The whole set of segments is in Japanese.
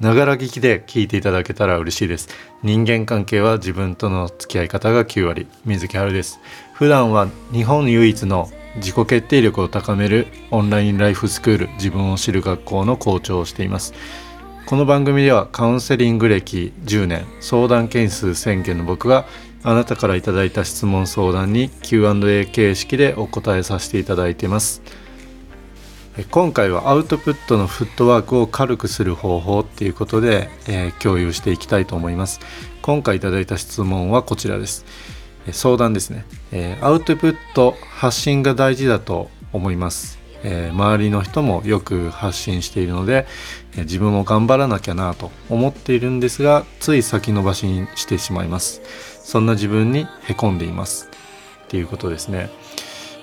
ながら聞きで聞いていただけたら嬉しいです。人間関係は自分との付き合い方が9割。水木春です。普段は日本唯一の自己決定力を高めるオンラインライフスクール自分を知る学校の校長をしています。この番組ではカウンセリング歴10年。相談件数1000件の僕があなたからいただいた質問相談に Q&A 形式でお答えさせていただいています。今回はアウトプットのフットワークを軽くする方法っていうことで、えー、共有していきたいと思います。今回いただいた質問はこちらです。相談ですね、えー、アウトプット発信が大事だと思います、えー、周りの人もよく発信しているので、え自分も頑張らなきゃなと思っているんですがつい先延ばしにしてしまいます。そんな自分にへこんでいます。っていうことですね。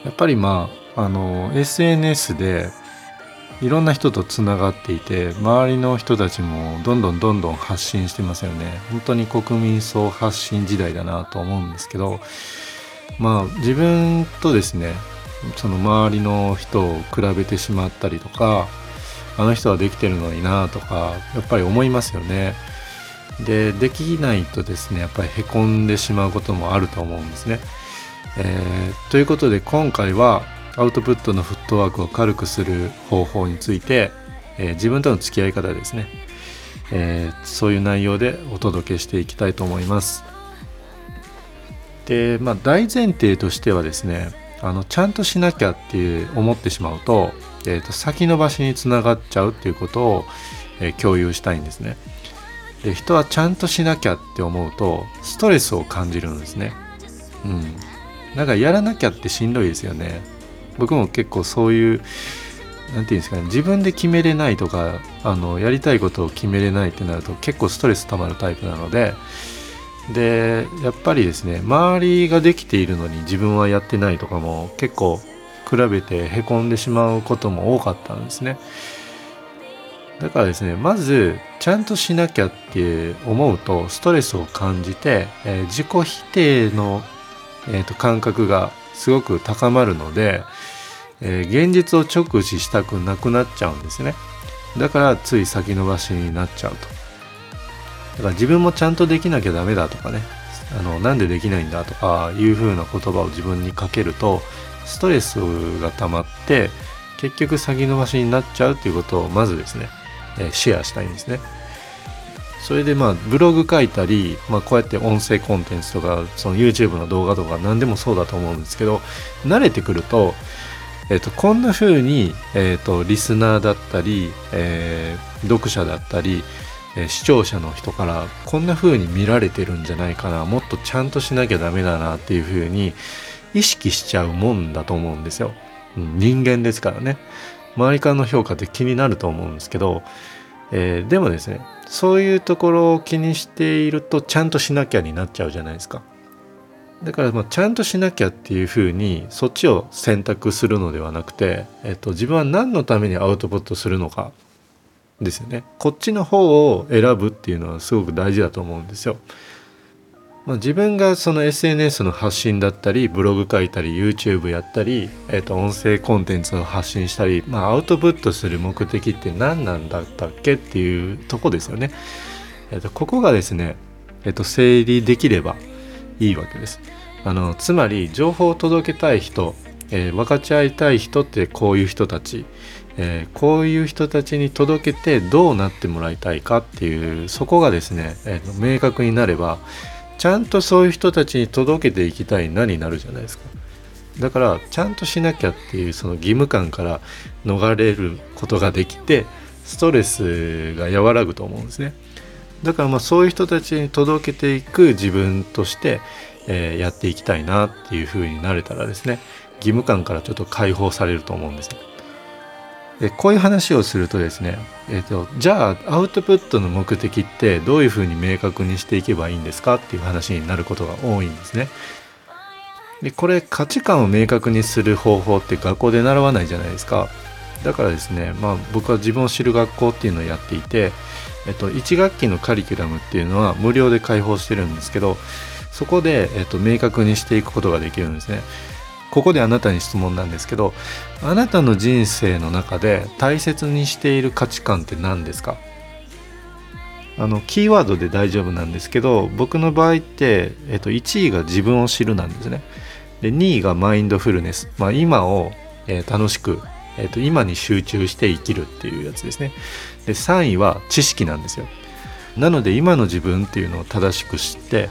やっぱりまああの SNS でいろんな人とつながっていて周りの人たちもどんどんどんどん発信してますよね。本当に国民総発信時代だなと思うんですけどまあ自分とですねその周りの人を比べてしまったりとかあの人はできてるのになとかやっぱり思いますよね。でできないとですねやっぱりへこんでしまうこともあると思うんですね、えー、ということで今回はアウトプットのフットワークを軽くする方法について、えー、自分との付き合い方ですね、えー、そういう内容でお届けしていきたいと思います。でまあ大前提としてはですねあのちゃんとしなきゃって思ってしまうと,、えーと、先延ばしにつながっちゃうっていうことを、えー、共有したいんですね。で人はちゃんとしなきゃって思うとストレスを感じるんですね。うん。なんかやらなきゃってしんどいですよね。僕も結構そういう何て言うんですかね自分で決めれないとかあのやりたいことを決めれないってなると結構ストレス溜まるタイプなのででやっぱりですね周りができているのに自分はやってないとかも結構比べてへこんでしまうことも多かったんですね。だからですねまずちゃんとしなきゃって思うとストレスを感じて、えー、自己否定の、えーと感覚がすごく高まるので、えー、現実を直視したくなくなっちゃうんですね。だからつい先延ばしになっちゃうと。だから自分もちゃんとできなきゃダメだとかね。あのなんでできないんだとかいう風な言葉を自分にかけるとストレスが溜まって結局先延ばしになっちゃうっていうことをまずですね、えー、シェアしたいんですね。それでまあブログ書いたり、まあ、こうやって音声コンテンツとかその YouTube の動画とか何でもそうだと思うんですけど慣れてくると,、えー、とこんな風に、えー、とリスナーだったり、えー、読者だったり、えー、視聴者の人からこんな風に見られてるんじゃないかなもっとちゃんとしなきゃダメだなっていう風に意識しちゃうもんだと思うんですよ。うん、人間ですからね周りからの評価って気になると思うんですけどえー、でもですねそういうところを気にしているとちゃんとしなきゃになっちゃうじゃないですかだからまあちゃんとしなきゃっていうふうにそっちを選択するのではなくて、えっと、自分は何のためにアウトプットするのかですよねこっちの方を選ぶっていうのはすごく大事だと思うんですよ。まあ、自分がその SNS の発信だったりブログ書いたり YouTube やったり、えー、と音声コンテンツを発信したり、まあ、アウトプットする目的って何なんだったっけっていうとこですよね。えー、とここがですね、えー、と整理できればいいわけです。あのつまり情報を届けたい人、えー、分かち合いたい人ってこういう人たち、えー、こういう人たちに届けてどうなってもらいたいかっていうそこがですね、えー、明確になればちゃんとそういう人たちに届けていきたいなになるじゃないですかだからちゃんとしなきゃっていうその義務感から逃れることができてストレスが和らぐと思うんですねだからまあそういう人たちに届けていく自分として、えー、やっていきたいなっていうふうになれたらですね義務感からちょっと解放されると思うんですねでこういう話をするとですね、えーと、じゃあアウトプットの目的ってどういうふうに明確にしていけばいいんですかっていう話になることが多いんですね。でこれ価値観を明確にする方法って学校で習わないじゃないですか。だからですね、まあ、僕は自分を知る学校っていうのをやっていて、えっと、1学期のカリキュラムっていうのは無料で開放してるんですけどそこで、えっと、明確にしていくことができるんですね。ここであなたに質問なんですけどあなたの人生の中で大切にしている価値観って何ですか？あのキーワードで大丈夫なんですけど僕の場合って、えっと、1位が自分を知るなんですね。で2位がマインドフルネス、まあ、今を、えー、楽しく、えーと、今に集中して生きるっていうやつですねで3位は知識なんですよなので今の自分っていうのを正しく知って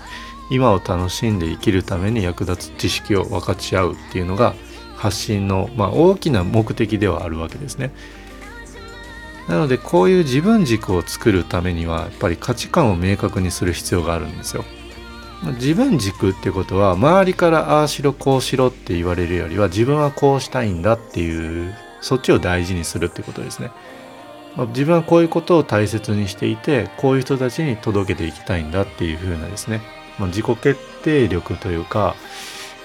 今を楽しんで生きるために役立つ知識を分かち合うっていうのが発信の、まあ、大きな目的ではあるわけですね。なのでこういう自分軸を作るためにはやっぱり価値観を明確にする必要があるんですよ。自分軸ってことは周りからああしろこうしろって言われるよりは自分はこうしたいんだっていうそっちを大事にするってことですね。自分はこういうことを大切にしていてこういう人たちに届けていきたいんだっていうふうなですね、ま、自己決定力というか、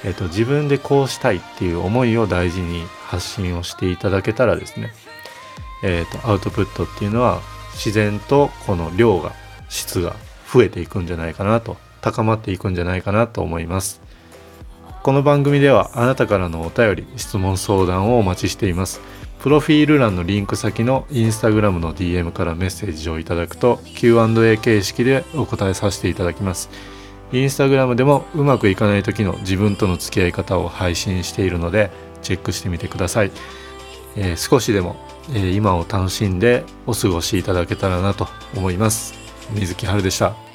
えっと、自分でこうしたいっていう思いを大事に発信をしていただけたらですね。えーと、アウトプットっていうのは自然とこの量が質が増えていくんじゃないかなと高まっていくんじゃないかなと思います。この番組ではあなたからのお便り質問相談をお待ちしています。プロフィール欄のリンク先のインスタグラムの DM からメッセージをいただくと Q&A 形式でお答えさせていただきます。インスタグラムでもうまくいかない時の自分との付き合い方を配信しているのでチェックしてみてください、えー、少しでもえ今を楽しんでお過ごしいただけたらなと思います。水木春でした。